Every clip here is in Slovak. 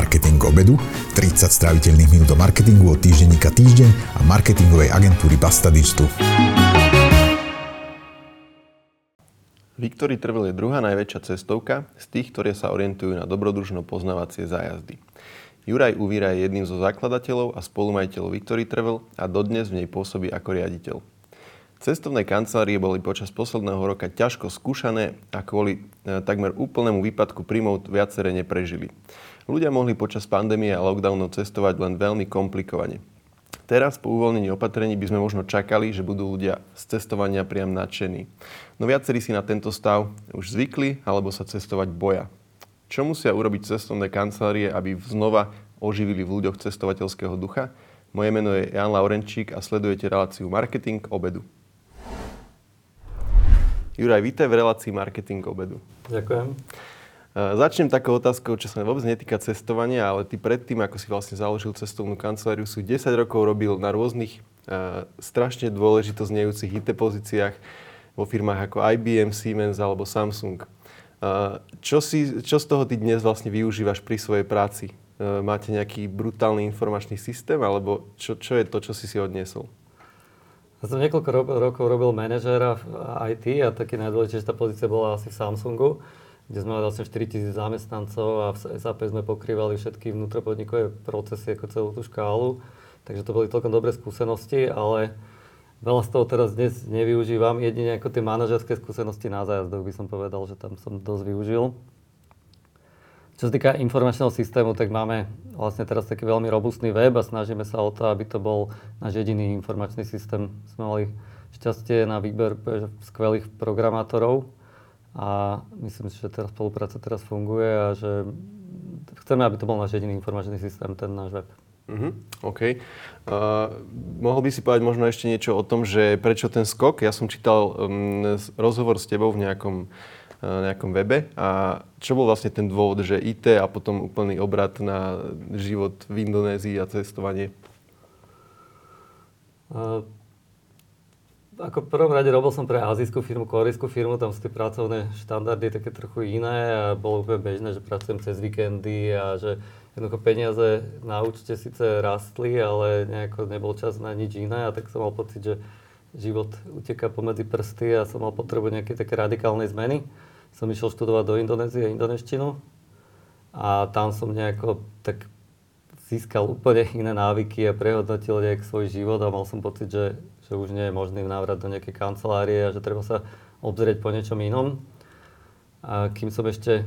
Marketing obedu, 30 stráviteľných minút o marketingu od týždenníka Týždeň a marketingovej agentúry Basta Digital. Victory Travel je druhá najväčšia cestovka z tých, ktoré sa orientujú na dobrodružno poznávacie zájazdy. Juraj Uvíra je jedným zo zakladateľov a spolumajiteľov Victory Travel a dodnes v nej pôsobí ako riaditeľ. Cestovné kancelárie boli počas posledného roka ťažko skúšané a kvôli e, takmer úplnému výpadku príjmov viaceré neprežili. Ľudia mohli počas pandémie a lockdownov cestovať len veľmi komplikovane. Teraz po uvoľnení opatrení by sme možno čakali, že budú ľudia z cestovania priam nadšení. No viacerí si na tento stav už zvykli alebo sa cestovať boja. Čo musia urobiť cestovné kancelárie, aby znova oživili v ľuďoch cestovateľského ducha? Moje meno je Jan Laurenčík a sledujete reláciu Marketing obedu. Juraj, vítaj v relácii Marketing obedu. Ďakujem. Začnem takou otázkou, čo sa vôbec netýka cestovania, ale ty predtým, ako si vlastne založil cestovnú kanceláriu, sú 10 rokov robil na rôznych uh, strašne dôležito znejúcich IT pozíciách vo firmách ako IBM, Siemens alebo Samsung. Uh, čo, si, čo z toho ty dnes vlastne využívaš pri svojej práci? Uh, máte nejaký brutálny informačný systém, alebo čo, čo je to, čo si si odniesol? Ja som niekoľko ro- rokov robil manažéra v IT a taký najdôležitejšia pozícia bola asi v Samsungu, kde sme mali vlastne 4000 zamestnancov a v SAP sme pokrývali všetky vnútropodnikové procesy ako celú tú škálu. Takže to boli celkom dobré skúsenosti, ale veľa z toho teraz dnes nevyužívam. Jedine ako tie manažerské skúsenosti na zájazdoch by som povedal, že tam som dosť využil. Čo sa týka informačného systému, tak máme vlastne teraz taký veľmi robustný web a snažíme sa o to, aby to bol náš jediný informačný systém. Sme mali šťastie na výber skvelých programátorov a myslím si, že tá spolupráca teraz funguje a že chceme, aby to bol náš jediný informačný systém, ten náš web. Uh-huh, OK. Uh, mohol by si povedať možno ešte niečo o tom, že prečo ten skok? Ja som čítal um, rozhovor s tebou v nejakom nejakom webe. A čo bol vlastne ten dôvod, že IT a potom úplný obrat na život v Indonézii a cestovanie? Uh, ako prvom rade robil som pre azijskú firmu, korejskú firmu, tam sú tie pracovné štandardy také trochu iné a bolo úplne bežné, že pracujem cez víkendy a že jednoducho peniaze na účte síce rastli, ale nejako nebol čas na nič iné a tak som mal pocit, že život uteká pomedzi prsty a som mal potrebu nejaké také radikálnej zmeny. Som išiel študovať do Indonézie indoneštinu a tam som nejako tak získal úplne iné návyky a prehodnotil nejak svoj život a mal som pocit, že, že už nie je možný návrat do nejakej kancelárie a že treba sa obzrieť po niečom inom. A kým som ešte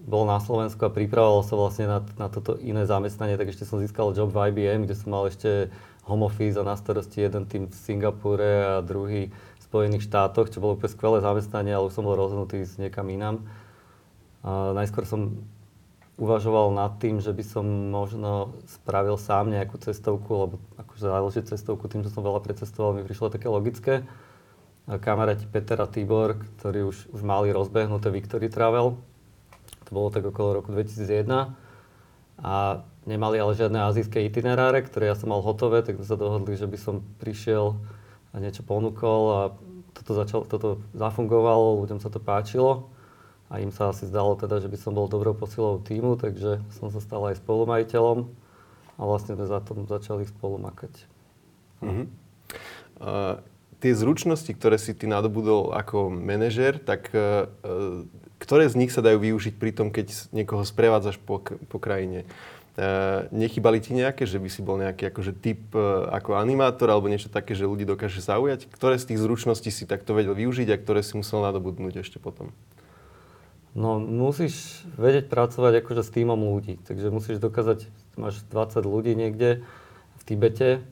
bol na Slovensku a pripravoval sa vlastne na, na toto iné zamestnanie, tak ešte som získal job v IBM, kde som mal ešte home office a na starosti jeden tým v Singapúre a druhý Spojených štátoch, čo bolo úplne skvelé zamestnanie, ale už som bol rozhodnutý ísť niekam inám. A najskôr som uvažoval nad tým, že by som možno spravil sám nejakú cestovku, lebo akože založiť cestovku tým, že som veľa precestoval, mi prišlo také logické. Kamaráti Peter a Tibor, ktorí už, už mali rozbehnuté Victory Travel, to bolo tak okolo roku 2001, a nemali ale žiadne azijské itineráre, ktoré ja som mal hotové, tak sme sa dohodli, že by som prišiel a niečo ponúkol a toto, začalo, toto zafungovalo, ľuďom sa to páčilo a im sa asi zdalo teda, že by som bol dobrou posilou týmu, takže som sa stal aj spolumajiteľom a vlastne sme za tom začali spolu makať. Uh-huh. Uh, tie zručnosti, ktoré si ty nadobudol ako manažer, tak uh, ktoré z nich sa dajú využiť pri tom, keď niekoho sprevádzaš po, po krajine? Uh, nechybali ti nejaké, že by si bol nejaký akože typ uh, ako animátor alebo niečo také, že ľudí dokáže zaujať? Ktoré z tých zručností si takto vedel využiť a ktoré si musel nadobudnúť ešte potom? No, musíš vedieť pracovať akože s týmom ľudí. Takže musíš dokázať, máš 20 ľudí niekde v Tibete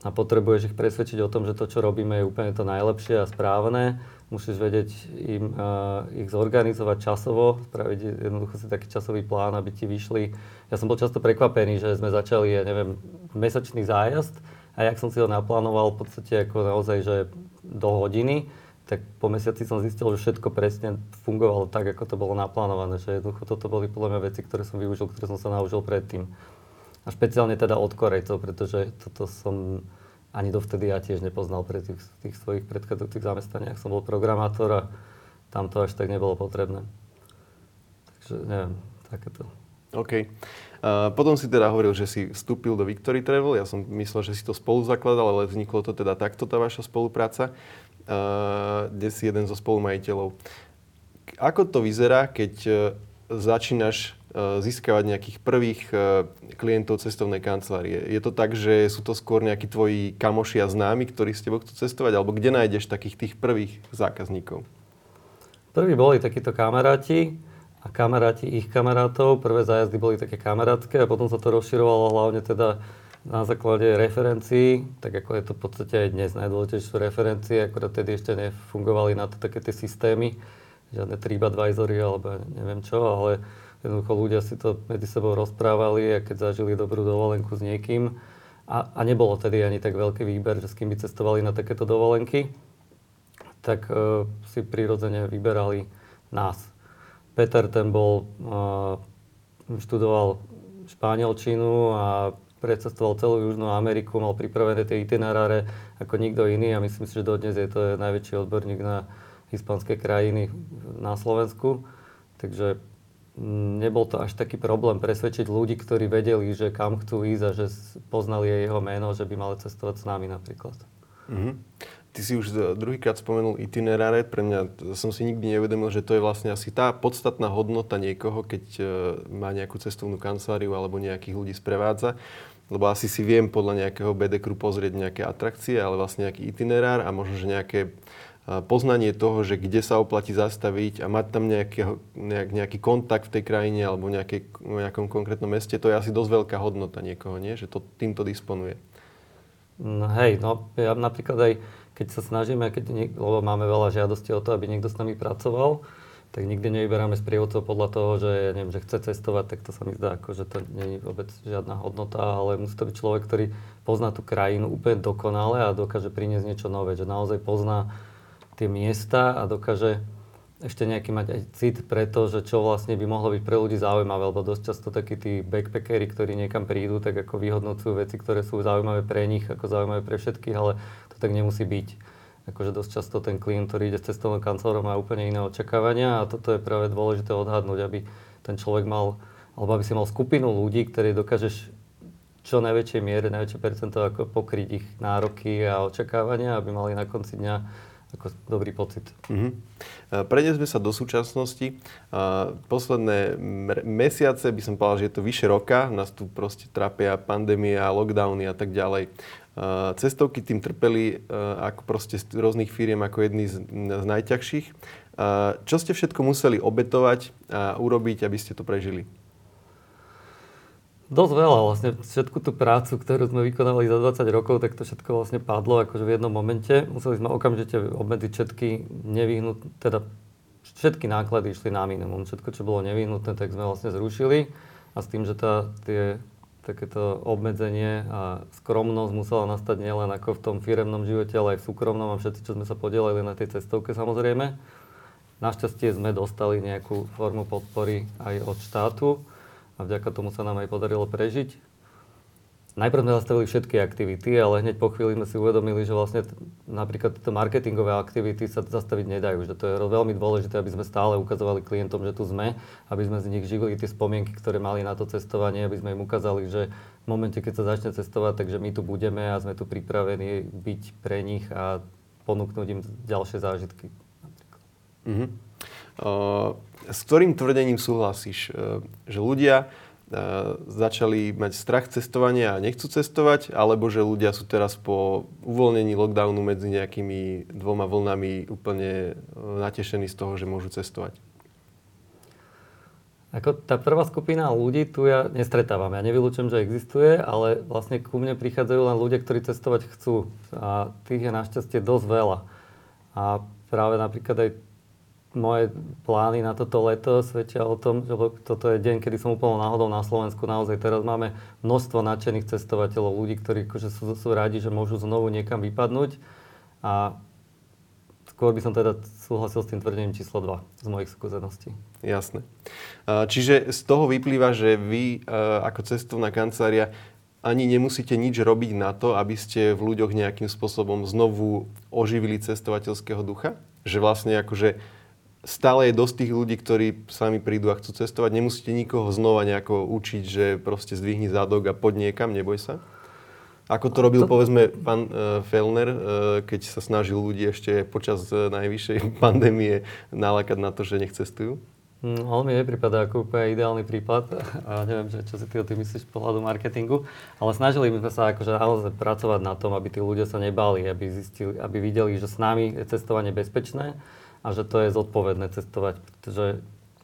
a potrebuješ ich presvedčiť o tom, že to, čo robíme, je úplne to najlepšie a správne musíš vedieť im uh, ich zorganizovať časovo, spraviť jednoducho si taký časový plán, aby ti vyšli. Ja som bol často prekvapený, že sme začali, ja neviem, mesačný zájazd a jak som si ho naplánoval v podstate ako naozaj, že do hodiny, tak po mesiaci som zistil, že všetko presne fungovalo tak, ako to bolo naplánované. Že jednoducho toto boli podľa mňa veci, ktoré som využil, ktoré som sa naučil predtým. A špeciálne teda od Korejcov, pretože toto som ani dovtedy ja tiež nepoznal pre tých, tých svojich predchádzajúcich zamestnaniach. Som bol programátor a tam to až tak nebolo potrebné. Takže neviem, takéto. OK. Uh, potom si teda hovoril, že si vstúpil do Victory Travel. Ja som myslel, že si to spolu zakladal, ale vzniklo to teda takto, tá vaša spolupráca, kde si jeden zo spolumajiteľov. Ako to vyzerá, keď uh, začínaš uh, získavať nejakých prvých uh, klientov cestovnej kancelárie? Je to tak, že sú to skôr nejakí tvoji kamoši a známi, ktorí s tebou chcú cestovať? Alebo kde nájdeš takých tých prvých zákazníkov? Prví boli takíto kamaráti, a kamaráti ich kamarátov. Prvé zájazdy boli také kamarátske a potom sa to rozširovalo hlavne teda na základe referencií, tak ako je to v podstate aj dnes najdôležitejšie sú referencie, akorát tedy ešte nefungovali na to také tie systémy, žiadne TripAdvisory alebo neviem čo, ale jednoducho ľudia si to medzi sebou rozprávali a keď zažili dobrú dovolenku s niekým a, a nebolo tedy ani tak veľký výber, že s kým by cestovali na takéto dovolenky, tak uh, si prirodzene vyberali nás. Peter ten bol, uh, študoval španielčinu a precestoval celú Južnú Ameriku, mal pripravené tie itineráre ako nikto iný a myslím si, že dodnes je to najväčší odborník na hispanské krajiny na Slovensku. Takže mm, nebol to až taký problém presvedčiť ľudí, ktorí vedeli, že kam chcú ísť a že poznali jeho meno, že by mali cestovať s nami napríklad. Mm-hmm. Ty si už druhýkrát spomenul itineráre. Pre mňa som si nikdy neuvedomil, že to je vlastne asi tá podstatná hodnota niekoho, keď e, má nejakú cestovnú kanceláriu alebo nejakých ľudí sprevádza. Lebo asi si viem podľa nejakého BD pozrieť nejaké atrakcie, ale vlastne nejaký itinerár a možno, že nejaké poznanie toho, že kde sa oplatí zastaviť a mať tam nejaký, nejak, nejaký kontakt v tej krajine alebo v nejakom konkrétnom meste, to je asi dosť veľká hodnota niekoho, nie? že to týmto disponuje. No hej, no ja napríklad aj keď sa snažíme, keď niek- lebo máme veľa žiadostí o to, aby niekto s nami pracoval, tak nikdy nevyberáme sprievodcov podľa toho, že, neviem, že chce cestovať, tak to sa mi zdá, ako, že to nie je vôbec žiadna hodnota, ale musí to byť človek, ktorý pozná tú krajinu úplne dokonale a dokáže priniesť niečo nové, že naozaj pozná tie miesta a dokáže ešte nejaký mať aj cit pre to, že čo vlastne by mohlo byť pre ľudí zaujímavé, lebo dosť často takí tí backpackeri, ktorí niekam prídu, tak ako vyhodnocujú veci, ktoré sú zaujímavé pre nich, ako zaujímavé pre všetkých, ale to tak nemusí byť. Akože dosť často ten klient, ktorý ide s cestovnou kancelárom, má úplne iné očakávania a toto je práve dôležité odhadnúť, aby ten človek mal, alebo aby si mal skupinu ľudí, ktorí dokážeš čo najväčšej miere, najväčšie percento ako pokryť ich nároky a očakávania, aby mali na konci dňa ako dobrý pocit. Mm-hmm. Prenesme sa do súčasnosti. Posledné mesiace, by som povedal, že je to vyše roka, nás tu proste trápia pandémia, lockdowny a tak ďalej. Cestovky tým trpeli ako proste z rôznych firiem ako jedný z, z najťažších. Čo ste všetko museli obetovať a urobiť, aby ste to prežili? Dosť veľa vlastne. Všetku tú prácu, ktorú sme vykonávali za 20 rokov, tak to všetko vlastne padlo akože v jednom momente. Museli sme okamžite obmedziť všetky nevyhnutné, teda všetky náklady išli na minimum. Všetko, čo bolo nevyhnutné, tak sme vlastne zrušili. A s tým, že tá, tie takéto obmedzenie a skromnosť musela nastať nielen ako v tom firemnom živote, ale aj v súkromnom a všetci, čo sme sa podielali na tej cestovke samozrejme. Našťastie sme dostali nejakú formu podpory aj od štátu a vďaka tomu sa nám aj podarilo prežiť. Najprv sme zastavili všetky aktivity, ale hneď po chvíli sme si uvedomili, že vlastne t- napríklad tieto marketingové aktivity sa zastaviť nedajú. Že to je veľmi dôležité, aby sme stále ukazovali klientom, že tu sme, aby sme z nich živili tie spomienky, ktoré mali na to cestovanie, aby sme im ukázali, že v momente, keď sa začne cestovať, takže my tu budeme a sme tu pripravení byť pre nich a ponúknuť im ďalšie zážitky. Mm-hmm. Uh, s ktorým tvrdením súhlasíš? Uh, že ľudia začali mať strach cestovania a nechcú cestovať, alebo že ľudia sú teraz po uvoľnení lockdownu medzi nejakými dvoma vlnami úplne natešení z toho, že môžu cestovať? Ako tá prvá skupina ľudí tu ja nestretávam. Ja nevylučujem, že existuje, ale vlastne ku mne prichádzajú len ľudia, ktorí cestovať chcú. A tých je našťastie dosť veľa. A práve napríklad aj moje plány na toto leto svedčia o tom, že toto je deň, kedy som úplne náhodou na Slovensku. Naozaj teraz máme množstvo nadšených cestovateľov, ľudí, ktorí akože sú, sú radi, že môžu znovu niekam vypadnúť. A skôr by som teda súhlasil s tým tvrdením číslo 2 z mojich skúseností. Jasné. Čiže z toho vyplýva, že vy ako cestovná kancelária ani nemusíte nič robiť na to, aby ste v ľuďoch nejakým spôsobom znovu oživili cestovateľského ducha? Že vlastne akože stále je dosť tých ľudí, ktorí sami prídu a chcú cestovať. Nemusíte nikoho znova nejako učiť, že proste zdvihni zádok a poď niekam, neboj sa. Ako to robil, to... povedzme, pán uh, Fellner, uh, keď sa snažil ľudí ešte počas uh, najvyššej pandémie nalakať na to, že nech cestujú? Mm, on mi nepripadá ako úplne ideálny prípad a neviem, že čo si ty o tým myslíš z pohľadu marketingu, ale snažili sme sa akože naozaj pracovať na tom, aby tí ľudia sa nebali, aby, zistili, aby videli, že s nami je cestovanie bezpečné a že to je zodpovedné cestovať, pretože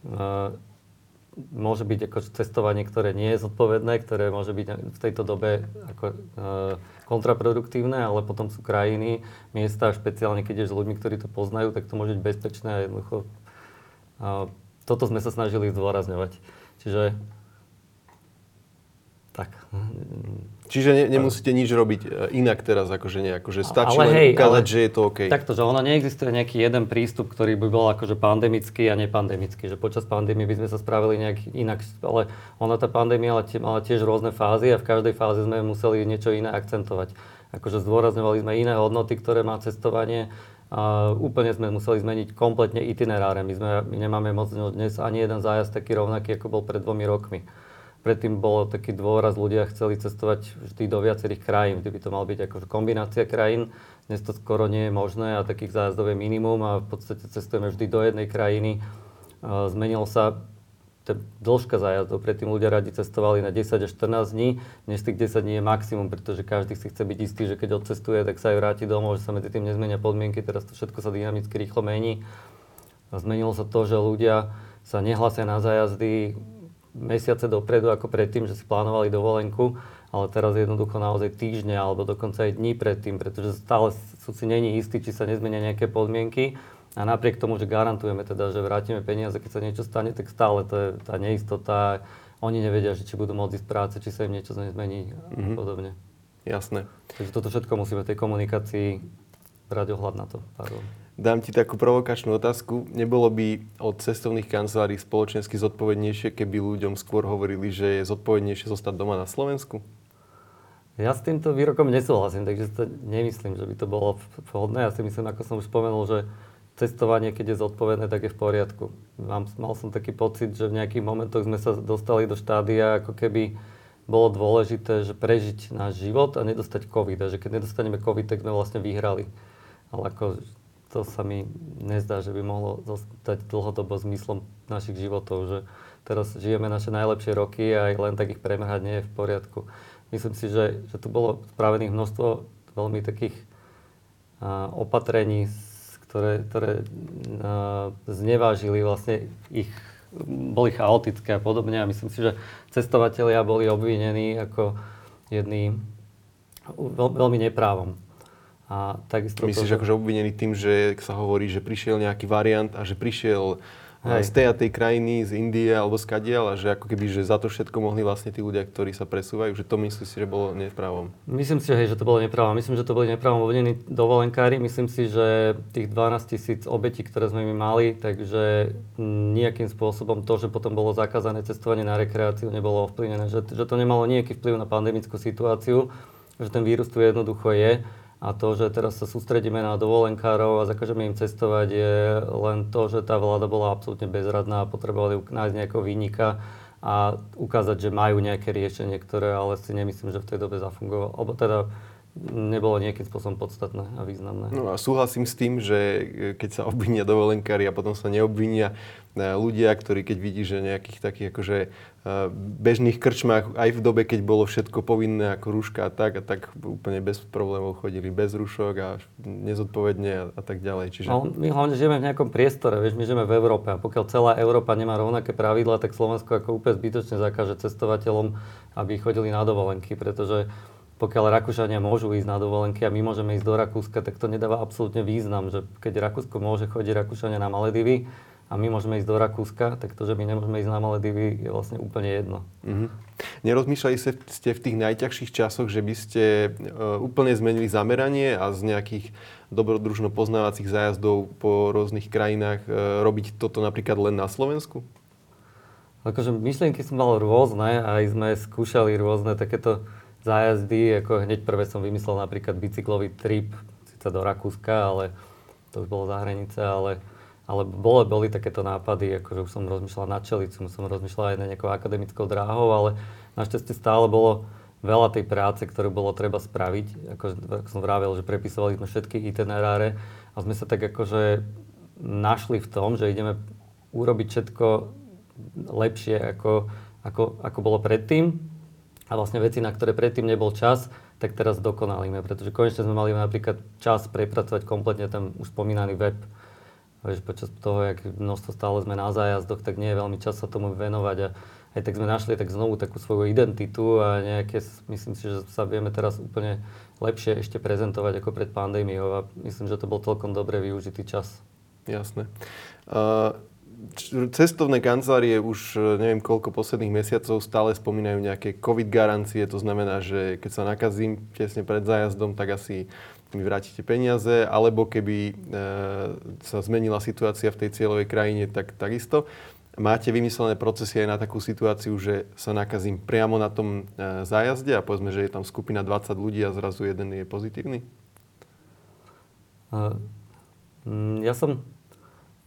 uh, môže byť ako cestovanie, ktoré nie je zodpovedné, ktoré môže byť v tejto dobe ako, uh, kontraproduktívne, ale potom sú krajiny, miesta, špeciálne keď je s ľuďmi, ktorí to poznajú, tak to môže byť bezpečné a jednoducho uh, toto sme sa snažili zdôrazňovať. Čiže tak. Čiže ne, nemusíte nič robiť e, inak teraz, akože nie, akože stačí ale len hej, ukázať, ale, že je to OK. Takto, že ono neexistuje nejaký jeden prístup, ktorý by bol akože pandemický a nepandemický, že počas pandémie by sme sa spravili nejak inak, ale ona tá pandémia mala, mala tiež rôzne fázy a v každej fáze sme museli niečo iné akcentovať. Akože zdôrazňovali sme iné hodnoty, ktoré má cestovanie, a úplne sme museli zmeniť kompletne itineráre. My, sme, my nemáme moc dnes ani jeden zájazd taký rovnaký, ako bol pred dvomi rokmi. Predtým bol taký dôraz, ľudia chceli cestovať vždy do viacerých krajín, kde by to mal byť ako kombinácia krajín. Dnes to skoro nie je možné a takých zájazdov je minimum a v podstate cestujeme vždy do jednej krajiny. Zmenilo sa dĺžka zájazdov. Predtým ľudia radi cestovali na 10 až 14 dní, dnes tých 10 dní je maximum, pretože každý si chce byť istý, že keď odcestuje, tak sa aj vráti domov, že sa medzi tým nezmenia podmienky, teraz to všetko sa dynamicky rýchlo mení. A zmenilo sa to, že ľudia sa nehlasia na zájazdy mesiace dopredu ako predtým, že si plánovali dovolenku, ale teraz jednoducho naozaj týždne alebo dokonca aj dní predtým, pretože stále sú si není istí, či sa nezmenia nejaké podmienky a napriek tomu, že garantujeme teda, že vrátime peniaze, keď sa niečo stane, tak stále to je tá neistota. Oni nevedia, že či budú môcť ísť práce, či sa im niečo nezmení mm-hmm. a mhm. podobne. Jasné. Takže toto všetko musíme v tej komunikácii brať ohľad na to. Pardon. Dám ti takú provokačnú otázku. Nebolo by od cestovných kancelárií spoločensky zodpovednejšie, keby ľuďom skôr hovorili, že je zodpovednejšie zostať doma na Slovensku? Ja s týmto výrokom nesúhlasím, takže to nemyslím, že by to bolo vhodné. Ja si myslím, ako som už spomenul, že cestovanie, keď je zodpovedné, tak je v poriadku. Mám, mal som taký pocit, že v nejakých momentoch sme sa dostali do štádia, ako keby bolo dôležité, že prežiť náš život a nedostať COVID. A že keď nedostaneme COVID, tak sme vlastne vyhrali. Ale ako to sa mi nezdá, že by mohlo zostať dlhodobo zmyslom našich životov, že teraz žijeme naše najlepšie roky a aj len tak ich premrhať nie je v poriadku. Myslím si, že, že tu bolo spravených množstvo veľmi takých a, opatrení ktoré, ktoré uh, znevážili vlastne ich, boli chaotické a podobne. A myslím si, že cestovatelia boli obvinení ako jedný veľ, veľmi neprávom. A takisto Myslíš, to, že... akože obvinený tým, že sa hovorí, že prišiel nejaký variant a že prišiel Hej. z tej a tej krajiny, z Indie alebo z Kadiel a že ako keby, že za to všetko mohli vlastne tí ľudia, ktorí sa presúvajú, že to myslíš si, že bolo nepravom? Myslím si, že, hej, že to bolo nepravom. Myslím, že to boli nepravom obvinení dovolenkári. Myslím si, že tých 12 tisíc obetí, ktoré sme my mali, takže nejakým spôsobom to, že potom bolo zakázané cestovanie na rekreáciu, nebolo ovplyvnené. Že, že to nemalo nejaký vplyv na pandemickú situáciu, že ten vírus tu jednoducho je a to, že teraz sa sústredíme na dovolenkárov a zakažeme im cestovať, je len to, že tá vláda bola absolútne bezradná a potrebovali nájsť nejakého výnika a ukázať, že majú nejaké riešenie, ktoré ale si nemyslím, že v tej dobe zafungovalo. Alebo teda nebolo nejakým spôsobom podstatné a významné. No a súhlasím s tým, že keď sa obvinia dovolenkári a potom sa neobvinia e, ľudia, ktorí keď vidí, že nejakých takých akože e, bežných krčmách, aj v dobe, keď bolo všetko povinné ako rúška a tak, a tak úplne bez problémov chodili bez rúšok a nezodpovedne a, a tak ďalej. Čiže... No, my hlavne žijeme v nejakom priestore, vieš, my žijeme v Európe a pokiaľ celá Európa nemá rovnaké pravidla, tak Slovensko ako úplne zbytočne zakáže cestovateľom, aby chodili na dovolenky, pretože pokiaľ Rakúšania môžu ísť na dovolenky a my môžeme ísť do Rakúska, tak to nedáva absolútne význam, že keď Rakúsko môže chodiť Rakúšania na Maledivy a my môžeme ísť do Rakúska, tak to, že my nemôžeme ísť na Maledivy, je vlastne úplne jedno. Mm-hmm. Nerozmýšľali ste v tých najťažších časoch, že by ste e, úplne zmenili zameranie a z nejakých dobrodružno poznávacích zájazdov po rôznych krajinách e, robiť toto napríklad len na Slovensku? Akože myšlienky som mal rôzne a aj sme skúšali rôzne takéto zájazdy, ako hneď prvé som vymyslel napríklad bicyklový trip, síce do Rakúska, ale to už bolo za hranice, ale ale boli, boli takéto nápady, akože už som rozmýšľal na čelicu, som rozmýšľal aj na nejakou akademickou dráhou, ale našťastie stále bolo veľa tej práce, ktorú bolo treba spraviť. Ako, ako som vravel, že prepisovali sme všetky itineráre a sme sa tak akože našli v tom, že ideme urobiť všetko lepšie, ako, ako, ako bolo predtým. A vlastne veci, na ktoré predtým nebol čas, tak teraz dokonalíme, pretože konečne sme mali napríklad čas prepracovať kompletne ten už spomínaný web. Vieš, počas toho, jak množstvo stále sme na zájazdoch, tak nie je veľmi čas sa tomu venovať a aj tak sme našli tak znovu takú svoju identitu a nejaké, myslím si, že sa vieme teraz úplne lepšie ešte prezentovať ako pred pandémiou a myslím, že to bol celkom dobre využitý čas. Jasné. Uh, cestovné kancelárie už neviem koľko posledných mesiacov stále spomínajú nejaké COVID garancie, to znamená, že keď sa nakazím tesne pred zájazdom, tak asi mi vrátite peniaze, alebo keby e, sa zmenila situácia v tej cieľovej krajine, tak takisto. Máte vymyslené procesy aj na takú situáciu, že sa nakazím priamo na tom e, zájazde a povedzme, že je tam skupina 20 ľudí a zrazu jeden je pozitívny? Uh, ja som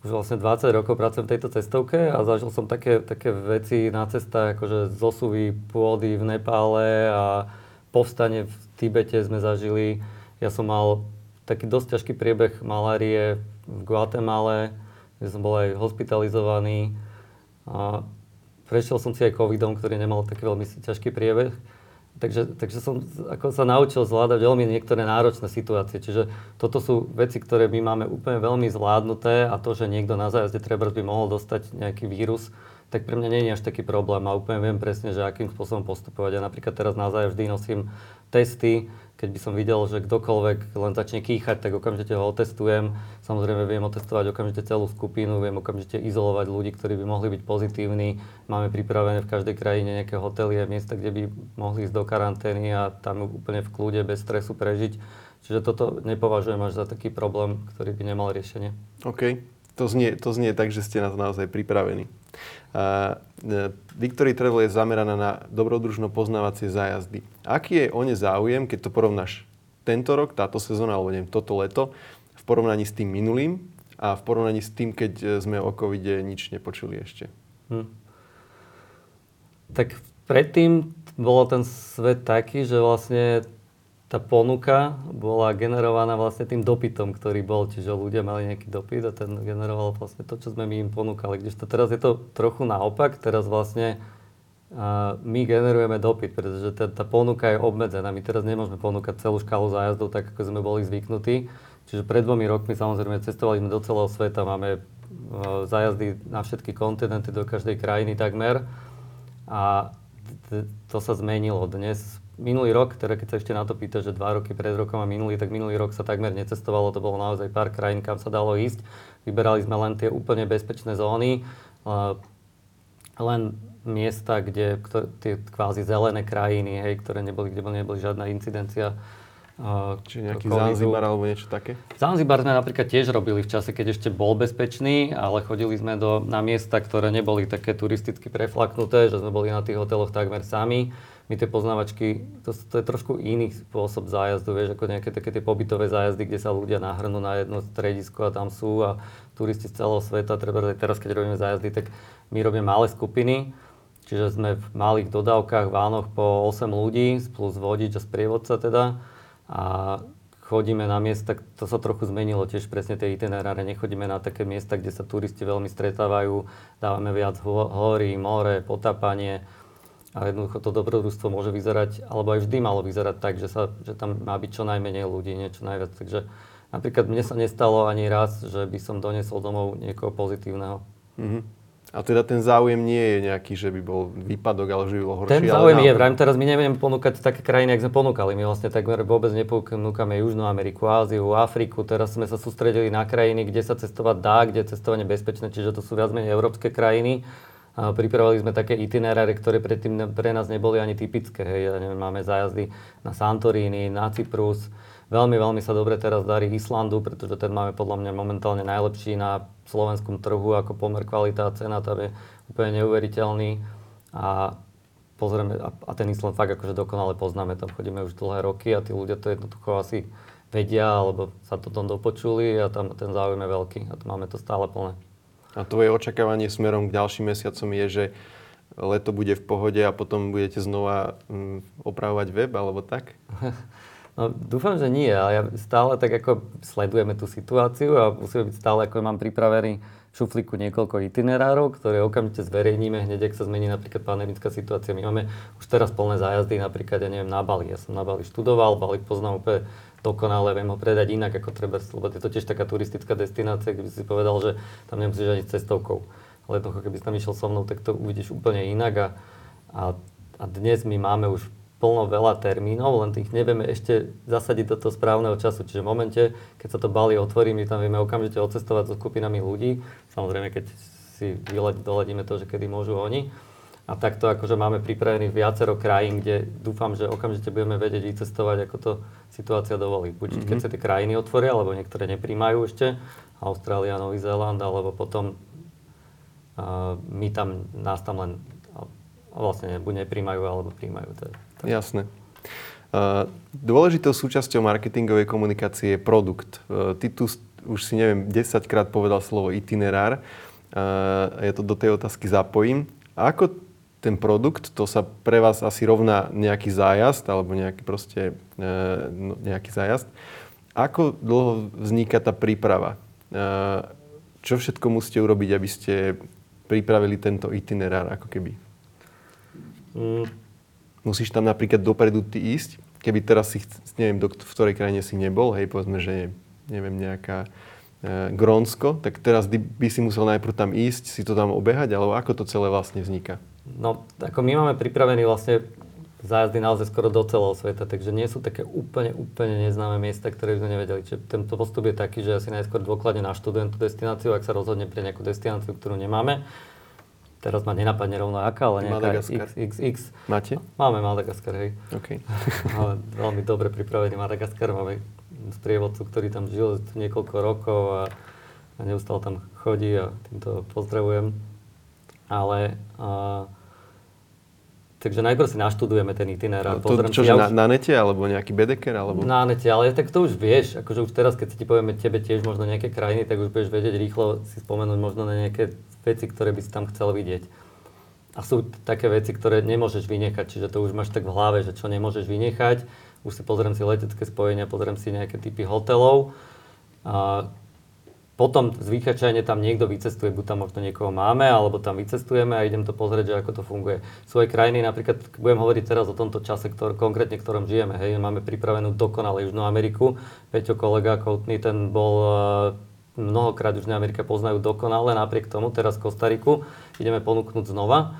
už vlastne 20 rokov pracujem v tejto cestovke a zažil som také, také veci na cestách, akože zosuvy pôdy v Nepále a povstanie v Tibete sme zažili. Ja som mal taký dosť ťažký priebeh malárie v Guatemale, kde som bol aj hospitalizovaný. A prešiel som si aj covidom, ktorý nemal taký veľmi ťažký priebeh. Takže, takže som ako sa naučil zvládať veľmi niektoré náročné situácie. Čiže toto sú veci, ktoré my máme úplne veľmi zvládnuté a to, že niekto na zájazde treba by mohol dostať nejaký vírus, tak pre mňa nie je až taký problém a úplne viem presne, že akým spôsobom postupovať. Ja napríklad teraz na zájazd vždy nosím testy, keď by som videl, že kdokoľvek len začne kýchať, tak okamžite ho otestujem. Samozrejme viem otestovať okamžite celú skupinu, viem okamžite izolovať ľudí, ktorí by mohli byť pozitívni. Máme pripravené v každej krajine nejaké hotely a miesta, kde by mohli ísť do karantény a tam úplne v kľude, bez stresu prežiť. Čiže toto nepovažujem až za taký problém, ktorý by nemal riešenie. OK. To znie, to znie tak, že ste na to naozaj pripravení. Uh, Victory Travel je zameraná na dobrodružno poznávacie zájazdy. Aký je o ne záujem, keď to porovnáš tento rok, táto sezóna, alebo neviem, toto leto, v porovnaní s tým minulým a v porovnaní s tým, keď e, sme o covide nič nepočuli ešte? Hm. Tak predtým bol ten svet taký, že vlastne tá ponuka bola generovaná vlastne tým dopytom, ktorý bol. Čiže ľudia mali nejaký dopyt a ten generoval vlastne to, čo sme my im ponúkali. Kdežto teraz je to trochu naopak. Teraz vlastne my generujeme dopyt, pretože tá, tá ponuka je obmedzená. My teraz nemôžeme ponúkať celú škálu zájazdov tak, ako sme boli zvyknutí. Čiže pred dvomi rokmi samozrejme cestovali sme do celého sveta. Máme uh, zájazdy na všetky kontinenty, do každej krajiny takmer. A to sa zmenilo. Dnes minulý rok, teda keď sa ešte na to pýta, že dva roky pred rokom a minulý, tak minulý rok sa takmer necestovalo, to bolo naozaj pár krajín, kam sa dalo ísť. Vyberali sme len tie úplne bezpečné zóny, len miesta, kde tie kvázi zelené krajiny, hej, ktoré neboli, kde neboli žiadna incidencia Čiže nejaký Zanzibar alebo niečo také? Zanzibar sme napríklad tiež robili v čase, keď ešte bol bezpečný, ale chodili sme do, na miesta, ktoré neboli také turisticky preflaknuté, že sme boli na tých hoteloch takmer sami my tie poznávačky, to, to je trošku iný spôsob zájazdu, vieš, ako nejaké také tie pobytové zájazdy, kde sa ľudia nahrnú na jedno stredisko a tam sú a turisti z celého sveta, treba teraz, keď robíme zájazdy, tak my robíme malé skupiny, čiže sme v malých dodávkach, vánoch po 8 ľudí, plus vodič a sprievodca teda. A chodíme na miesta, to sa trochu zmenilo tiež presne tie itineráre, nechodíme na také miesta, kde sa turisti veľmi stretávajú, dávame viac hory, more, potápanie, a jednoducho to dobrodružstvo môže vyzerať, alebo aj vždy malo vyzerať tak, že, sa, že tam má byť čo najmenej ľudí, niečo najviac. Takže napríklad mne sa nestalo ani raz, že by som donesol domov niekoho pozitívneho. Mm-hmm. A teda ten záujem nie je nejaký, že by bol výpadok, ale že by bol horší. Ten záujem je, vrajím teraz my nebudeme ponúkať také krajiny, ako sme ponúkali. My vlastne takmer vôbec neponúkame Južnú Ameriku, Áziu, Afriku. Teraz sme sa sústredili na krajiny, kde sa cestovať dá, kde je cestovanie bezpečné, čiže to sú viac menej európske krajiny. A pripravili sme také itineráre, ktoré predtým pre nás neboli ani typické. Hej. Ja neviem, máme zájazdy na Santorini, na Cyprus. Veľmi, veľmi sa dobre teraz darí Islandu, pretože ten máme podľa mňa momentálne najlepší na slovenskom trhu ako pomer kvalita a cena. Tam je úplne neuveriteľný. A pozrieme, a, ten Island fakt akože dokonale poznáme, tam chodíme už dlhé roky a tí ľudia to jednoducho asi vedia alebo sa to tom dopočuli a tam ten záujem je veľký a to máme to stále plné. A tvoje očakávanie smerom k ďalším mesiacom je, že leto bude v pohode a potom budete znova mm, opravovať web alebo tak? No, dúfam, že nie, ale ja stále tak ako sledujeme tú situáciu a musíme byť stále, ako mám pripravený v šuflíku niekoľko itinerárov, ktoré okamžite zverejníme hneď, ak sa zmení napríklad pandemická situácia. My máme už teraz plné zájazdy, napríklad, ja neviem, na Bali. Ja som na Bali študoval, Bali poznám úplne dokonale, viem ho predať inak ako treba, lebo je to tiež taká turistická destinácia, kde by si povedal, že tam nemusíš ani cestovkou. Ale jednoducho, keby si tam išiel so mnou, tak to uvidíš úplne inak a, a, a dnes my máme už plno veľa termínov, len tých nevieme ešte zasadiť do toho správneho času. Čiže v momente, keď sa to Bali otvorí, my tam vieme okamžite odcestovať so skupinami ľudí. Samozrejme, keď si doladíme to, že kedy môžu oni. A takto akože máme pripravených viacero krajín, kde dúfam, že okamžite budeme vedieť vycestovať, ako to situácia dovolí. Buď mm-hmm. keď sa tie krajiny otvoria, alebo niektoré nepríjmajú ešte, Austrália, Nový Zéland, alebo potom uh, my tam, nás tam len vlastne buď nepríjmajú, alebo príjmajú. Je, to... Jasné. Uh, dôležitou súčasťou marketingovej komunikácie je produkt. Uh, ty tu už si neviem, 10 krát povedal slovo itinerár. Uh, ja to do tej otázky zapojím. A ako ten produkt, to sa pre vás asi rovná nejaký zájazd, alebo nejaký proste, no, nejaký zájazd. Ako dlho vzniká tá príprava? Čo všetko musíte urobiť, aby ste pripravili tento itinerár, ako keby? Mm. Musíš tam napríklad dopredu ty ísť, keby teraz si, neviem, do, v ktorej krajine si nebol, hej, povedzme, že neviem, nejaká e, Grónsko, tak teraz by si musel najprv tam ísť, si to tam obehať, alebo ako to celé vlastne vzniká? No, ako my máme pripravený vlastne zájazdy naozaj skoro do celého sveta, takže nie sú také úplne, úplne neznáme miesta, ktoré by sme nevedeli. Čiže tento postup je taký, že ja si najskôr dôkladne naštudujem tú destináciu, ak sa rozhodne pre nejakú destináciu, ktorú nemáme, Teraz ma nenapadne rovno aká, ale nejaká XXX. Máte? Máme Madagaskar, hej. OK. ale veľmi dobre pripravený Madagaskar. Máme sprievodcu, ktorý tam žil niekoľko rokov a, a neustále tam chodí a týmto pozdravujem. Ale a, Takže najprv si naštudujeme ten itinerár. To, čo, ja už... na, na nete, alebo nejaký bedeker? Alebo... Na nete, ale tak to už vieš. Akože už teraz, keď si ti povieme tebe tiež možno nejaké krajiny, tak už budeš vedieť rýchlo si spomenúť možno na nejaké veci, ktoré by si tam chcel vidieť. A sú také veci, ktoré nemôžeš vynechať, čiže to už máš tak v hlave, že čo nemôžeš vynechať. Už si pozriem si letecké spojenia, pozriem si nejaké typy hotelov. A potom zvyčajne tam niekto vycestuje, buď tam možno niekoho máme, alebo tam vycestujeme a idem to pozrieť, že ako to funguje. Aj krajiny, napríklad budem hovoriť teraz o tomto čase, ktor, konkrétne ktorom žijeme. Hej, máme pripravenú dokonale Južnú Ameriku. Peťo kolega Koutný, ten bol mnohokrát už Amerika poznajú dokonale, napriek tomu teraz Kostariku ideme ponúknuť znova.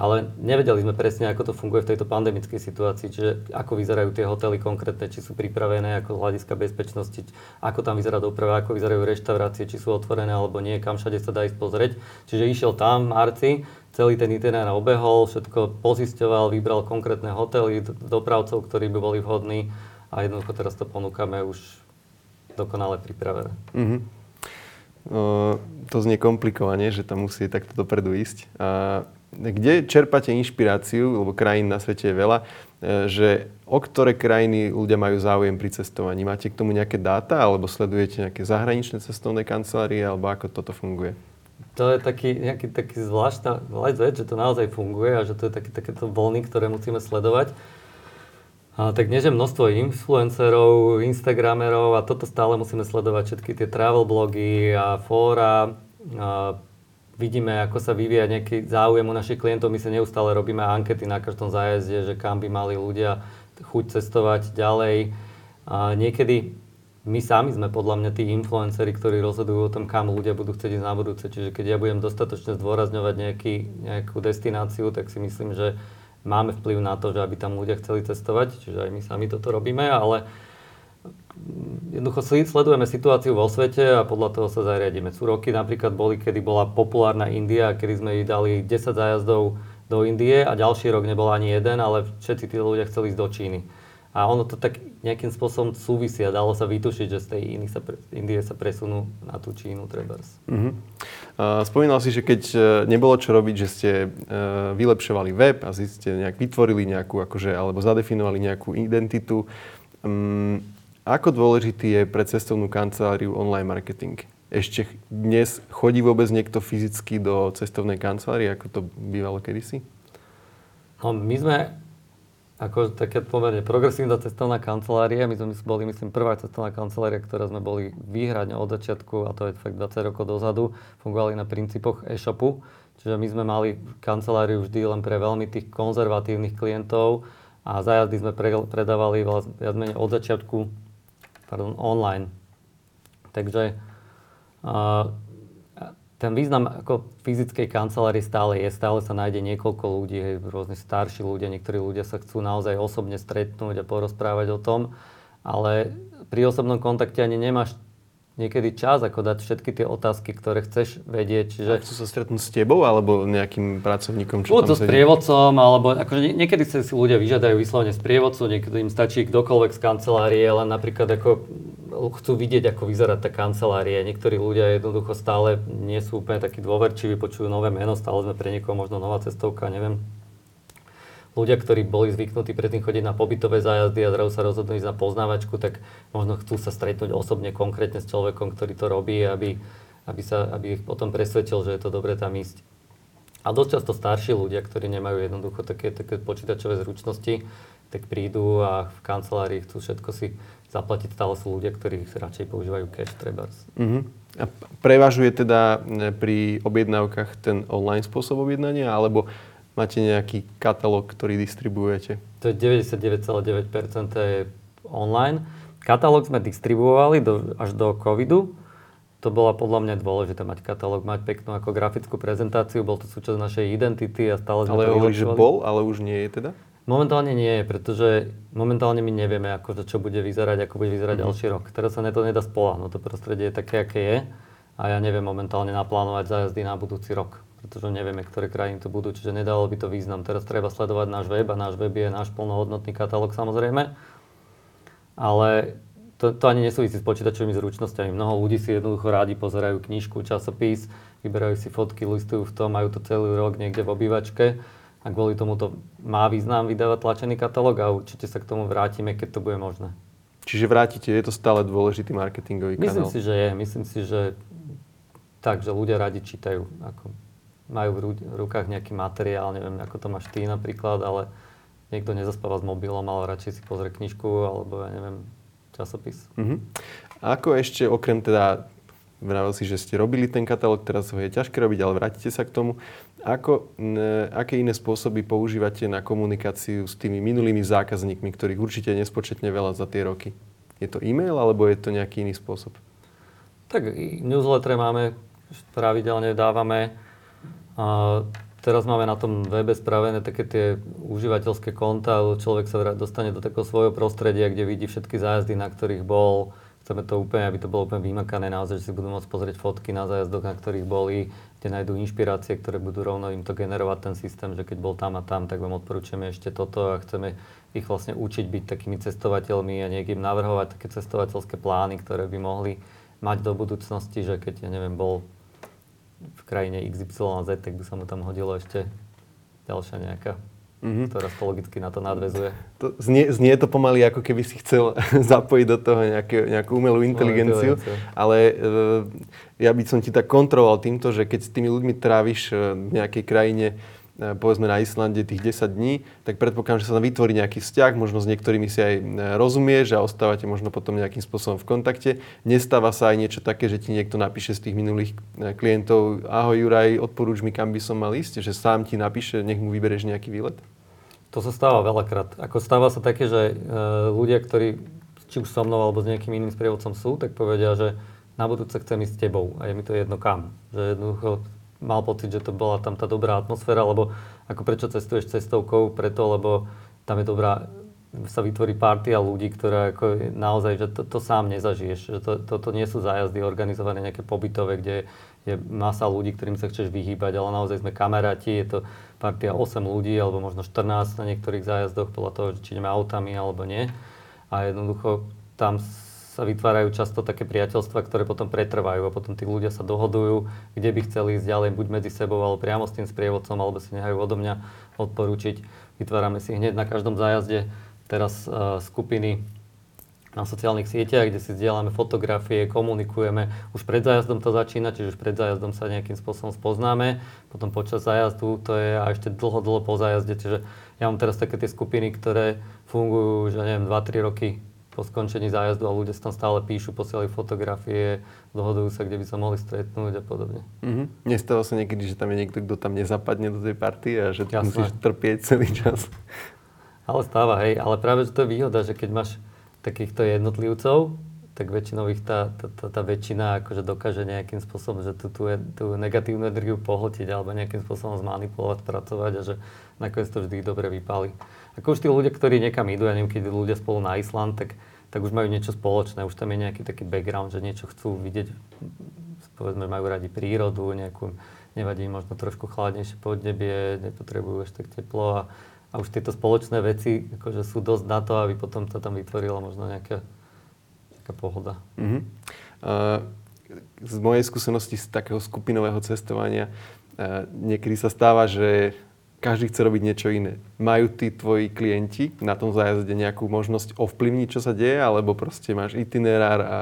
Ale nevedeli sme presne, ako to funguje v tejto pandemickej situácii, čiže ako vyzerajú tie hotely konkrétne, či sú pripravené ako z hľadiska bezpečnosti, ako tam vyzerá doprava, ako vyzerajú reštaurácie, či sú otvorené alebo nie, kam všade sa dá ísť pozrieť. Čiže išiel tam Marci, celý ten itinerár obehol, všetko pozisťoval, vybral konkrétne hotely, dopravcov, ktorí by boli vhodní a jednoducho teraz to ponúkame už dokonale pripravené. Mm-hmm to znie komplikovane, že tam musí takto dopredu ísť. A kde čerpáte inšpiráciu, lebo krajín na svete je veľa, e, že o ktoré krajiny ľudia majú záujem pri cestovaní? Máte k tomu nejaké dáta, alebo sledujete nejaké zahraničné cestovné kancelárie, alebo ako toto funguje? To je taký, nejaký taký zvláštna vec, že to naozaj funguje a že to je také, takéto vlny, ktoré musíme sledovať. A, tak dnes je množstvo influencerov, instagramerov a toto stále musíme sledovať, všetky tie travel blogy a fóra. A vidíme, ako sa vyvíja nejaký záujem u našich klientov. My sa neustále robíme ankety na každom zájazde, že kam by mali ľudia chuť cestovať ďalej. A niekedy my sami sme podľa mňa tí influenceri, ktorí rozhodujú o tom, kam ľudia budú chcieť ísť na budúce. Čiže keď ja budem dostatočne zdôrazňovať nejaký, nejakú destináciu, tak si myslím, že máme vplyv na to, že aby tam ľudia chceli cestovať, čiže aj my sami toto robíme, ale jednoducho sledujeme situáciu vo svete a podľa toho sa zariadíme. Sú roky napríklad boli, kedy bola populárna India, kedy sme jej dali 10 zájazdov do Indie a ďalší rok nebol ani jeden, ale všetci tí ľudia chceli ísť do Číny. A ono to tak nejakým spôsobom súvisí a dalo sa vytušiť, že z tej Indie sa, pre, Indie sa presunú na tú Čínu trebárs. Uh-huh. Uh, spomínal si, že keď uh, nebolo čo robiť, že ste uh, vylepšovali web a ste nejak vytvorili nejakú, akože, alebo zadefinovali nejakú identitu. Um, Ako dôležitý je pre cestovnú kanceláriu online marketing? Ešte dnes chodí vôbec niekto fyzicky do cestovnej kancelárie, ako to bývalo kedysi? No, my sme ako také pomerne progresívna cestovná kancelária. My sme boli, myslím, prvá cestovná kancelária, ktorá sme boli výhradne od začiatku, a to je fakt 20 rokov dozadu, fungovali na princípoch e-shopu. Čiže my sme mali kanceláriu vždy len pre veľmi tých konzervatívnych klientov a zájazdy sme pre, predávali viac menej od začiatku pardon, online. Takže uh, ten význam ako fyzickej kancelárie stále je, stále sa nájde niekoľko ľudí, hej, rôzne starší ľudia, niektorí ľudia sa chcú naozaj osobne stretnúť a porozprávať o tom, ale pri osobnom kontakte ani nemáš niekedy čas, ako dať všetky tie otázky, ktoré chceš vedieť. Čiže... A chcú sa stretnúť s tebou alebo nejakým pracovníkom, čo Buď tam s prievodcom, alebo akože niekedy sa si ľudia vyžiadajú vyslovene z prievodcu, niekedy im stačí kdokoľvek z kancelárie, len napríklad ako chcú vidieť, ako vyzerá tá kancelária. Niektorí ľudia jednoducho stále nie sú úplne takí dôverčiví, počujú nové meno, stále sme pre niekoho možno nová cestovka, neviem ľudia, ktorí boli zvyknutí predtým chodiť na pobytové zájazdy a zrazu sa rozhodnú ísť na poznávačku, tak možno chcú sa stretnúť osobne konkrétne s človekom, ktorý to robí, aby, aby, sa, aby ich potom presvedčil, že je to dobre tam ísť. A dosť často starší ľudia, ktorí nemajú jednoducho také, také počítačové zručnosti, tak prídu a v kancelárii chcú všetko si zaplatiť. Stále sú ľudia, ktorí radšej používajú cash trebárs. Uh-huh. A prevažuje teda pri objednávkach ten online spôsob objednania, alebo máte nejaký katalóg, ktorý distribuujete? To je 99,9% je online. Katalóg sme distribuovali do, až do covidu. To bola podľa mňa dôležité mať katalóg, mať peknú ako grafickú prezentáciu, bol to súčasť našej identity a stále sme ale to hovorí, že bol, ale už nie je teda? Momentálne nie je, pretože momentálne my nevieme, ako, čo bude vyzerať, ako bude vyzerať mm-hmm. ďalší rok. Teraz sa to nedá spolahnuť, to prostredie je také, aké je a ja neviem momentálne naplánovať zájazdy na budúci rok pretože nevieme, ktoré krajiny to budú, čiže nedalo by to význam. Teraz treba sledovať náš web a náš web je náš plnohodnotný katalóg samozrejme, ale to, to ani nesúvisí s počítačovými zručnosťami. Mnoho ľudí si jednoducho rádi pozerajú knižku, časopis, vyberajú si fotky, listujú v tom, majú to celý rok niekde v obývačke a kvôli tomu to má význam vydávať tlačený katalóg a určite sa k tomu vrátime, keď to bude možné. Čiže vrátite, je to stále dôležitý marketingový kanál? Myslím si, že je. Myslím si, že tak, že ľudia radi čítajú. Ako majú v rukách nejaký materiál, neviem, ako to máš ty napríklad, ale niekto nezaspáva s mobilom, ale radšej si pozrie knižku alebo ja neviem, časopis. A ako ešte okrem teda, vravel si, že ste robili ten katalóg, teraz ho je ťažké robiť, ale vrátite sa k tomu. Ako, ne, aké iné spôsoby používate na komunikáciu s tými minulými zákazníkmi, ktorých určite nespočetne veľa za tie roky? Je to e-mail alebo je to nejaký iný spôsob? Tak newsletter máme, pravidelne dávame a teraz máme na tom webe spravené také tie užívateľské konta, človek sa dostane do takého svojho prostredia, kde vidí všetky zájazdy, na ktorých bol. Chceme to úplne, aby to bolo úplne vymakané naozaj, že si budú môcť pozrieť fotky na zájazdoch, na ktorých boli, kde nájdú inšpirácie, ktoré budú rovno im to generovať ten systém, že keď bol tam a tam, tak vám odporúčame ešte toto a chceme ich vlastne učiť byť takými cestovateľmi a niekým navrhovať také cestovateľské plány, ktoré by mohli mať do budúcnosti, že keď, ja neviem, bol v krajine XYZ, tak by sa mu tam hodilo ešte ďalšia nejaká mm-hmm. ktorá to logicky na to nadvezuje. To znie, znie to pomaly, ako keby si chcel zapojiť do toho nejaké, nejakú umelú inteligenciu, ale e, ja by som ti tak kontroloval týmto, že keď s tými ľuďmi tráviš e, v nejakej krajine povedzme na Islande tých 10 dní, tak predpokladám, že sa tam vytvorí nejaký vzťah, možno s niektorými si aj e, rozumieš a ostávate možno potom nejakým spôsobom v kontakte. Nestáva sa aj niečo také, že ti niekto napíše z tých minulých e, klientov, ahoj Juraj, odporúč mi, kam by som mal ísť, že sám ti napíše, nech mu vybereš nejaký výlet? To sa stáva veľakrát. Ako stáva sa také, že ľudia, ktorí či už so mnou alebo s nejakým iným sprievodcom sú, tak povedia, že na budúce chcem ísť s tebou a je mi to jedno kam. Že jednoducho mal pocit, že to bola tam tá dobrá atmosféra, lebo ako prečo cestuješ cestovkou? Preto, lebo tam je dobrá, sa vytvorí partia ľudí, ktorá ako naozaj, že to, to sám nezažiješ. Že to, toto nie sú zájazdy organizované nejaké pobytové, kde je masa ľudí, ktorým sa chceš vyhýbať, ale naozaj sme kamaráti, je to partia 8 ľudí alebo možno 14 na niektorých zájazdoch, podľa toho, či ideme autami alebo nie. A jednoducho tam sa vytvárajú často také priateľstva, ktoré potom pretrvajú a potom tí ľudia sa dohodujú, kde by chceli ísť ďalej, buď medzi sebou, alebo priamo s tým sprievodcom, alebo si nehajú odo mňa odporúčiť. Vytvárame si hneď na každom zájazde teraz uh, skupiny na sociálnych sieťach, kde si zdieľame fotografie, komunikujeme. Už pred zájazdom to začína, čiže už pred zájazdom sa nejakým spôsobom spoznáme. Potom počas zájazdu to je a ešte dlho, dlho po zájazde. Čiže ja mám teraz také tie skupiny, ktoré fungujú už, neviem, 2-3 roky po skončení zájazdu a ľudia tam stále píšu, posielajú fotografie, dohodujú sa, kde by sa mohli stretnúť a podobne. Mm-hmm. Nestalo sa niekedy, že tam je niekto, kto tam nezapadne do tej party a že Jasné. musíš trpieť celý čas? Ale stáva, hej. Ale práve, že to je výhoda, že keď máš takýchto jednotlivcov, tak väčšinou ich tá, tá, tá, tá väčšina akože dokáže nejakým spôsobom, že tú, tú, tú negatívnu energiu pohltiť alebo nejakým spôsobom zmanipulovať, pracovať a že nakoniec to vždy dobre vypáli. Ako už tí ľudia, ktorí niekam idú, ja neviem, keď ľudia spolu na Island, tak, tak už majú niečo spoločné, už tam je nejaký taký background, že niečo chcú vidieť, povedzme, majú radi prírodu, nejakú, nevadí možno trošku chladnejšie podnebie, nepotrebujú až tak teplo a, a už tieto spoločné veci akože sú dosť na to, aby potom to tam vytvorila možno nejaká, nejaká pohoda. Uh-huh. Uh, z mojej skúsenosti z takého skupinového cestovania uh, niekedy sa stáva, že každý chce robiť niečo iné. Majú tí tvoji klienti na tom zájazde nejakú možnosť ovplyvniť, čo sa deje, alebo proste máš itinerár a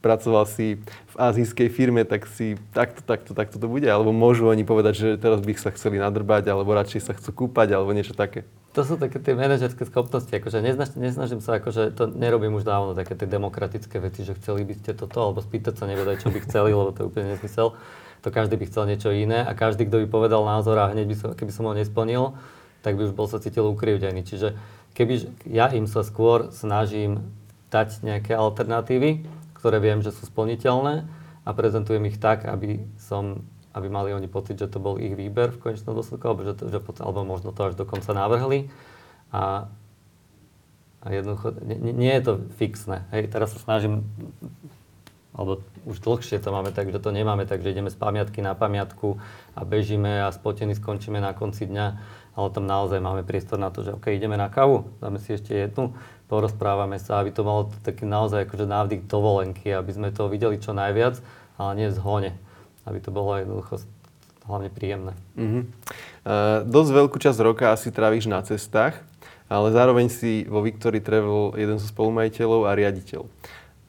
pracoval si v azijskej firme, tak si takto, takto, takto to bude? Alebo môžu oni povedať, že teraz by sa chceli nadrbať, alebo radšej sa chcú kúpať, alebo niečo také? To sú také tie manažerské schopnosti, akože nesnaž, nesnažím sa, akože to nerobím už dávno, také tie demokratické veci, že chceli by ste toto, alebo spýtať sa nevedaj, čo by chceli, lebo to je úplne nesmysel to každý by chcel niečo iné a každý, kto by povedal názor a hneď by som, keby som ho nesplnil, tak by už bol sa cítil ukrivdený. Čiže keby ja im sa skôr snažím dať nejaké alternatívy, ktoré viem, že sú splniteľné a prezentujem ich tak, aby som aby mali oni pocit, že to bol ich výber v konečnom dôsledku, alebo, že to, že, alebo možno to až dokonca navrhli. A, a jednoducho, nie, nie je to fixné. Hej, teraz sa snažím alebo už dlhšie to máme tak, že to nemáme tak, že ideme z pamiatky na pamiatku a bežíme a spotení skončíme na konci dňa, ale tam naozaj máme priestor na to, že OK, ideme na kávu, dáme si ešte jednu, porozprávame sa, aby to malo taký naozaj akože návdik dovolenky, aby sme to videli čo najviac, ale nie v zhone, aby to bolo jednoducho hlavne príjemné. Mm-hmm. Uh, dosť veľkú časť roka asi tráviš na cestách, ale zároveň si vo Victory Travel jeden zo spolumajiteľov a riaditeľ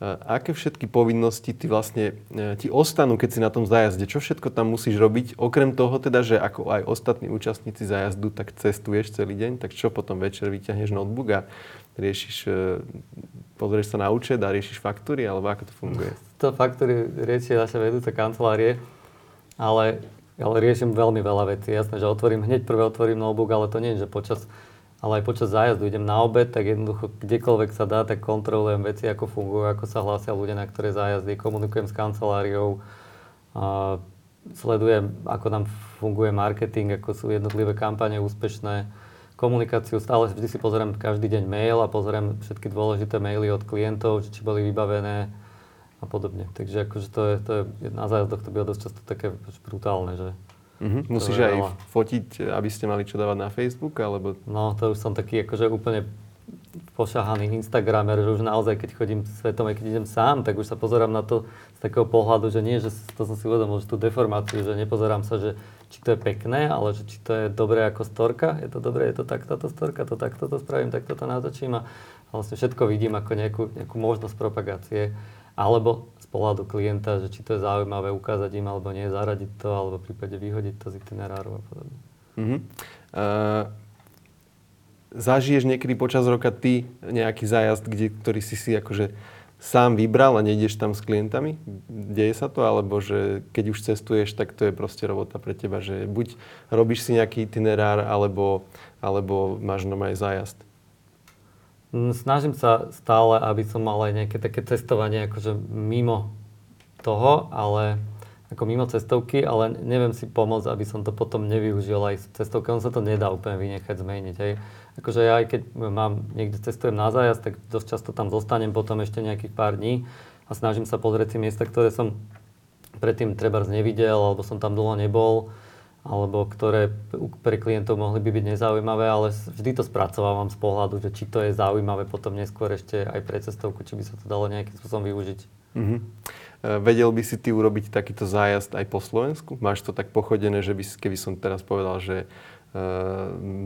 aké všetky povinnosti ty vlastne, e, ti ostanú, keď si na tom zájazde? Čo všetko tam musíš robiť? Okrem toho teda, že ako aj ostatní účastníci zájazdu, tak cestuješ celý deň, tak čo potom večer vyťahneš notebook a riešiš, e, pozrieš sa na účet a riešiš faktúry, alebo ako to funguje? To faktúry riešia naše vedúce kancelárie, ale, ale riešim veľmi veľa vecí. Jasné, že otvorím, hneď prvé otvorím notebook, ale to nie je, že počas ale aj počas zájazdu idem na obed, tak jednoducho kdekoľvek sa dá, tak kontrolujem veci, ako fungujú, ako sa hlásia ľudia na ktoré zájazdy, komunikujem s kanceláriou, a sledujem, ako nám funguje marketing, ako sú jednotlivé kampane úspešné, komunikáciu, stále vždy si pozriem každý deň mail a pozriem všetky dôležité maily od klientov, či boli vybavené a podobne. Takže akože to je, to je na zájazdoch to bylo dosť často také brutálne, že Mm-hmm. Musíš aj veľa. fotiť, aby ste mali čo dávať na Facebook, alebo... No, to už som taký akože úplne pošahaný Instagramer, že už naozaj, keď chodím svetom, aj keď idem sám, tak už sa pozerám na to z takého pohľadu, že nie, že to som si uvedomil, že tú deformáciu, že nepozerám sa, že či to je pekné, ale že či to je dobré ako storka, je to dobré, je to tak táto storka, to takto to spravím, takto to natočím a vlastne všetko vidím ako nejakú, nejakú možnosť propagácie. Alebo pohľadu klienta, že či to je zaujímavé ukázať im alebo nie, zaradiť to, alebo v prípade vyhodiť to z itineráru a podobne. Uh-huh. Uh, zažiješ niekedy počas roka ty nejaký zájazd, kde, ktorý si si akože sám vybral a nejdeš tam s klientami? Deje sa to? Alebo že keď už cestuješ, tak to je proste robota pre teba, že buď robíš si nejaký itinerár, alebo, alebo máš aj zájazd? Snažím sa stále, aby som mal aj nejaké také cestovanie akože mimo toho, ale ako mimo cestovky, ale neviem si pomôcť, aby som to potom nevyužil aj s cestovkou. On sa to nedá úplne vynechať, zmeniť. Hej. Akože ja aj keď mám, niekde cestujem na zájazd, tak dosť často tam zostanem potom ešte nejakých pár dní a snažím sa pozrieť si miesta, ktoré som predtým treba nevidel, alebo som tam dlho nebol alebo ktoré pre klientov mohli by byť nezaujímavé, ale vždy to spracovávam z pohľadu, že či to je zaujímavé potom neskôr ešte aj pre cestovku, či by sa to dalo nejakým spôsobom využiť. Mm-hmm. Vedel by si ty urobiť takýto zájazd aj po Slovensku? Máš to tak pochodené, že by, keby som teraz povedal, že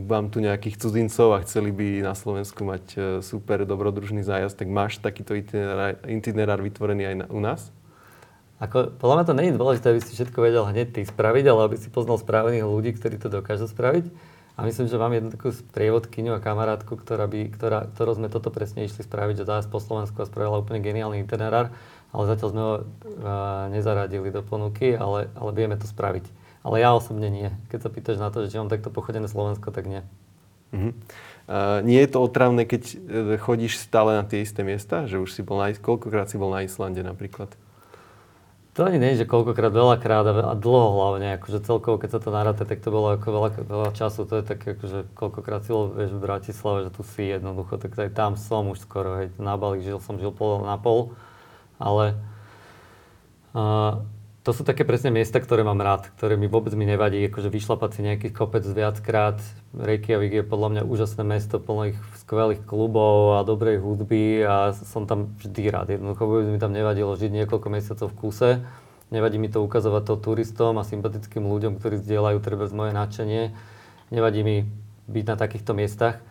mám tu nejakých cudzincov a chceli by na Slovensku mať uh, super dobrodružný zájazd, tak máš takýto itinerár, itinerár vytvorený aj na, u nás? Ako, podľa mňa to je dôležité, aby si všetko vedel hneď ty spraviť, ale aby si poznal správnych ľudí, ktorí to dokážu spraviť. A myslím, že mám jednu takú sprievodkyňu a kamarátku, ktorá by, ktorá, ktorou sme toto presne išli spraviť, že zájazd po Slovensku a spravila úplne geniálny itinerár, ale zatiaľ sme ho uh, nezaradili do ponuky, ale, ale vieme to spraviť. Ale ja osobne nie. Keď sa pýtaš na to, že či mám takto pochodené Slovensko, tak nie. Uh-huh. Uh, nie je to otravné, keď uh, chodíš stále na tie isté miesta? Že už si bol na, koľkokrát si bol na Islande napríklad? To ani nie, že koľkokrát, veľakrát a dlho hlavne, akože celkovo, keď sa to naráta, tak to bolo ako veľa, veľa času, to je také, akože koľkokrát si vieš, v Bratislave, že tu si jednoducho, tak aj tam som už skoro, hej, na Bali žil som, žil pol na pol, ale uh, to sú také presne miesta, ktoré mám rád, ktoré mi vôbec mi nevadí, akože vyšlapať si nejaký kopec viackrát. Reykjavík je podľa mňa úžasné mesto, plných skvelých klubov a dobrej hudby a som tam vždy rád. Jednoducho vôbec mi tam nevadilo žiť niekoľko mesiacov v kuse. Nevadí mi to ukazovať to turistom a sympatickým ľuďom, ktorí zdieľajú treba moje nadšenie. Nevadí mi byť na takýchto miestach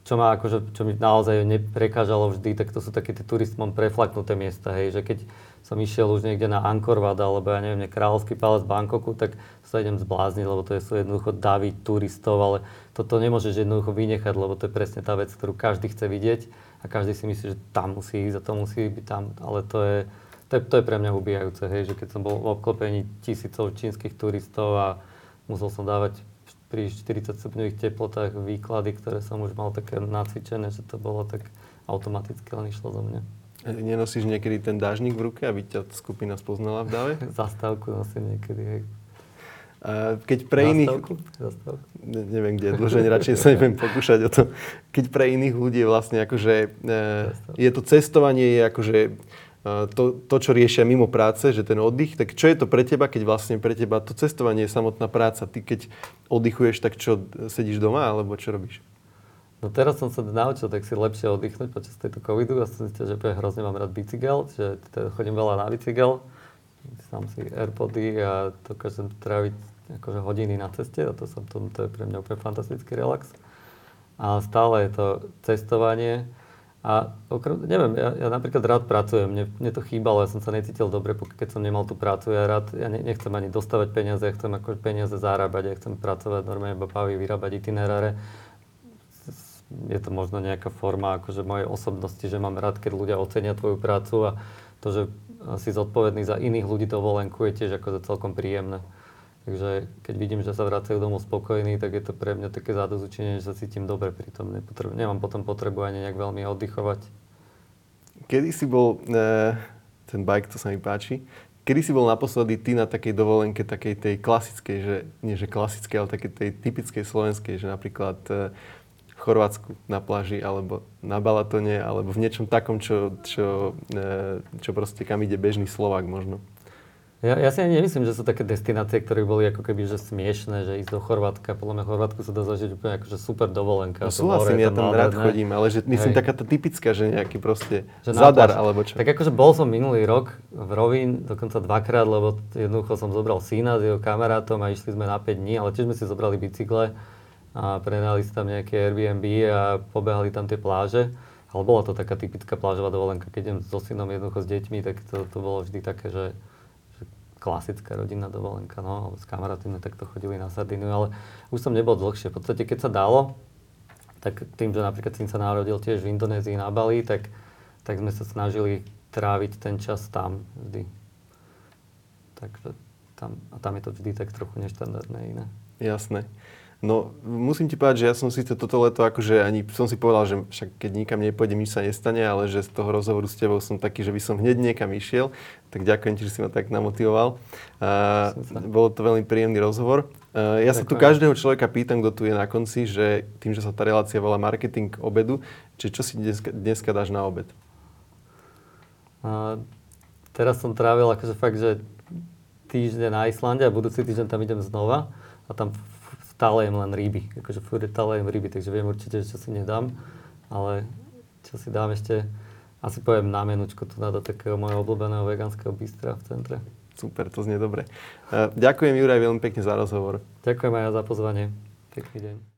čo ma akože, čo mi naozaj neprekážalo vždy, tak to sú také tie turistom preflaknuté miesta, hej, že keď som išiel už niekde na Angkor Wat, alebo ja neviem, kráľovský palec v Bangkoku, tak sa idem zblázniť, lebo to sú jednoducho davy turistov, ale toto nemôžeš jednoducho vynechať, lebo to je presne tá vec, ktorú každý chce vidieť a každý si myslí, že tam musí ísť a to musí byť tam, ale to je, to je, to je pre mňa ubíjajúce, hej, že keď som bol v obklopení tisícov čínskych turistov a musel som dávať pri 40 stupňových teplotách výklady, ktoré som už mal také nacvičené, že to bolo tak automaticky len išlo zo mňa. Nenosíš niekedy ten dážnik v ruke, aby ťa skupina spoznala v dáve? Zastávku nosím niekedy, hej. A keď pre iných... Zastávku? Ne, neviem, kde je dlžeň, radšej sa neviem pokúšať o to. Keď pre iných ľudí je vlastne akože... E, je to cestovanie, je akože to, to, čo riešia mimo práce, že ten oddych, tak čo je to pre teba, keď vlastne pre teba to cestovanie je samotná práca? Ty keď oddychuješ, tak čo, sedíš doma, alebo čo robíš? No teraz som sa naučil tak si lepšie oddychnúť počas tejto covidu a som zistil, že hrozne mám rád bicykel, že teda chodím veľa na bicykel, sám si Airpody a dokážem tráviť akože hodiny na ceste a to, som, to, to je pre mňa úplne fantastický relax. A stále je to cestovanie, a okrem, neviem, ja, ja napríklad rád pracujem, mne, mne to chýbalo, ja som sa necítil dobre, keď som nemal tú prácu, ja rád, ja ne, nechcem ani dostávať peniaze, ja chcem ako peniaze zarábať, ja chcem pracovať normálne, baví, vyrábať itineráre. Je to možno nejaká forma akože mojej osobnosti, že mám rád, keď ľudia ocenia tvoju prácu a to, že si zodpovedný za iných ľudí dovolenku je tiež akože celkom príjemné. Takže keď vidím, že sa vracajú domov spokojní, tak je to pre mňa také zádozučenie, že sa cítim dobre pri tom. Nepotrebu, nemám potom potrebu ani nejak veľmi oddychovať. Kedy si bol, e, ten bike, to sa mi páči, kedy si bol naposledy ty na takej dovolenke, takej tej klasickej, že nie že klasickej, ale takej tej typickej slovenskej, že napríklad e, v Chorvátsku na pláži, alebo na Balatone, alebo v niečom takom, čo, čo, e, čo proste kam ide bežný Slovák možno? Ja, ja si ani nemyslím, že sú také destinácie, ktoré boli ako keby že smiešné, že ísť do Chorvátska. Podľa mňa Chorvátsku sa dá zažiť úplne akože super dovolenka. No súhlasím, ja tam rád chodím, ale že myslím taká tá typická, že nejaký proste že zadar alebo čo. Tak akože bol som minulý rok v Rovín, dokonca dvakrát, lebo jednoducho som zobral syna s jeho kamarátom a išli sme na 5 dní, ale tiež sme si zobrali bicykle a prenali si tam nejaké Airbnb a pobehali tam tie pláže. Ale bola to taká typická plážová dovolenka. Keď idem so synom jednoducho s deťmi, tak to, to bolo vždy také, že klasická rodinná dovolenka, no, s kamarátmi takto chodili na Sardínu, ale už som nebol dlhšie. V podstate, keď sa dalo, tak tým, že napríklad syn sa narodil tiež v Indonézii na Bali, tak, tak sme sa snažili tráviť ten čas tam vždy. Takže tam, a tam je to vždy tak trochu neštandardné iné. Jasné. No, musím ti povedať, že ja som síce toto leto, akože ani som si povedal, že však keď nikam nepôjdem, nič sa nestane, ale že z toho rozhovoru s tebou som taký, že by som hneď niekam išiel. Tak ďakujem ti, že si ma tak namotivoval. Uh, bolo to veľmi príjemný rozhovor. Uh, ja sa tu každého človeka pýtam, kto tu je na konci, že tým, že sa tá relácia volá marketing obedu, či čo si dneska, dneska dáš na obed? Uh, teraz som trávil akože fakt, že týždeň na Islande a budúci týždeň tam idem znova a tam stále jem len ryby. Akože furt stále jem ryby, takže viem určite, čo si nedám. Ale čo si dám ešte, asi poviem na menučko tu do takého mojho obľúbeného vegánskeho bystra v centre. Super, to znie dobre. Uh, ďakujem Juraj veľmi pekne za rozhovor. Ďakujem aj ja za pozvanie. Pekný deň.